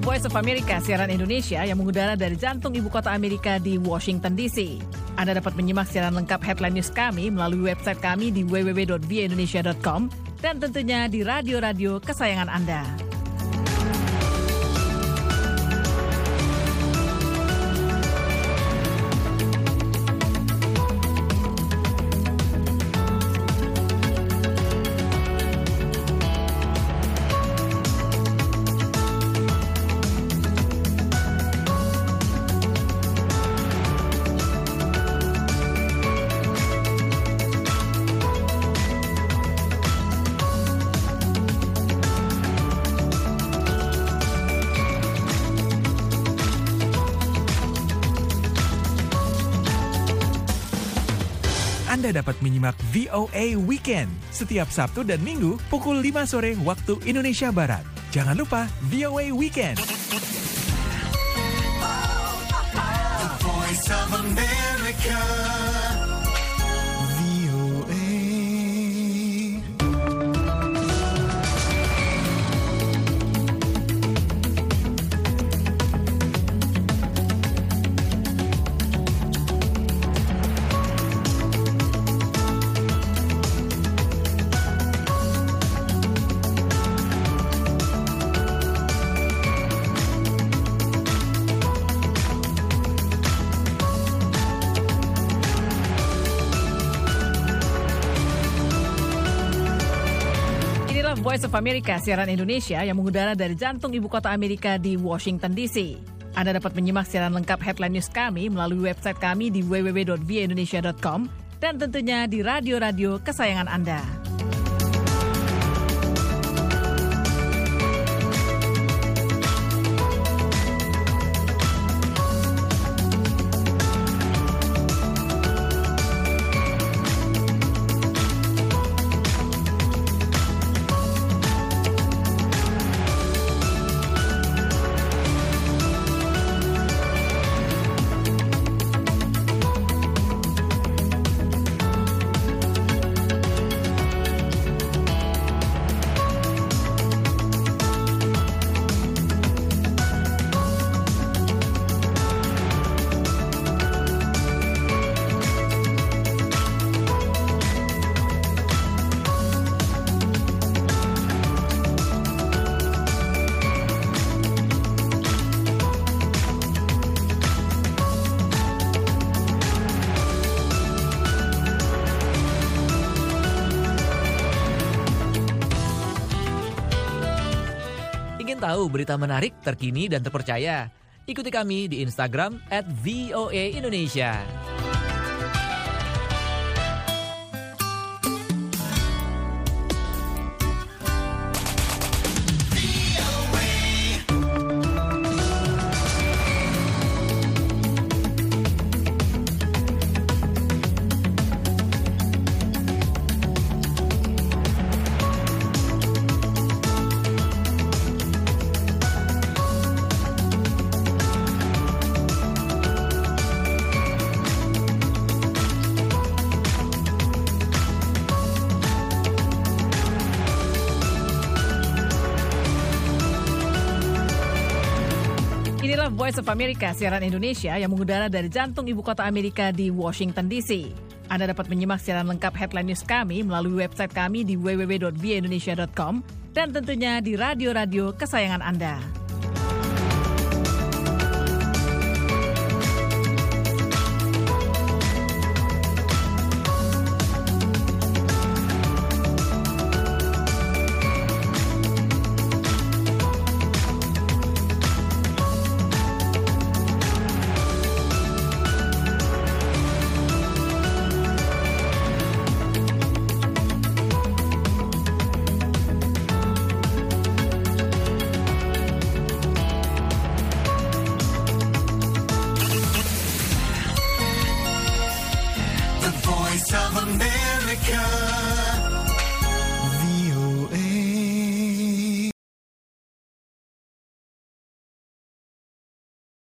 Voice of America, siaran Indonesia yang mengudara dari jantung ibu kota Amerika di Washington DC. Anda dapat menyimak siaran lengkap headline news kami melalui website kami di www.vindonesia.com dan tentunya di radio-radio kesayangan Anda. Anda dapat menyimak VOA Weekend setiap Sabtu dan Minggu pukul 5 sore waktu Indonesia Barat. Jangan lupa VOA Weekend. Voice of America, siaran Indonesia yang mengudara dari jantung ibu kota Amerika di Washington DC. Anda dapat menyimak siaran lengkap headline news kami melalui website kami di www.vindonesia.com dan tentunya di radio-radio kesayangan Anda. Tahu berita menarik, terkini, dan terpercaya? Ikuti kami di Instagram at VOA Indonesia. Inilah Voice of America, siaran Indonesia yang mengudara dari jantung ibu kota Amerika di Washington DC. Anda dapat menyimak siaran lengkap headline news kami melalui website kami di www.vindonesia.com dan tentunya di radio-radio kesayangan Anda.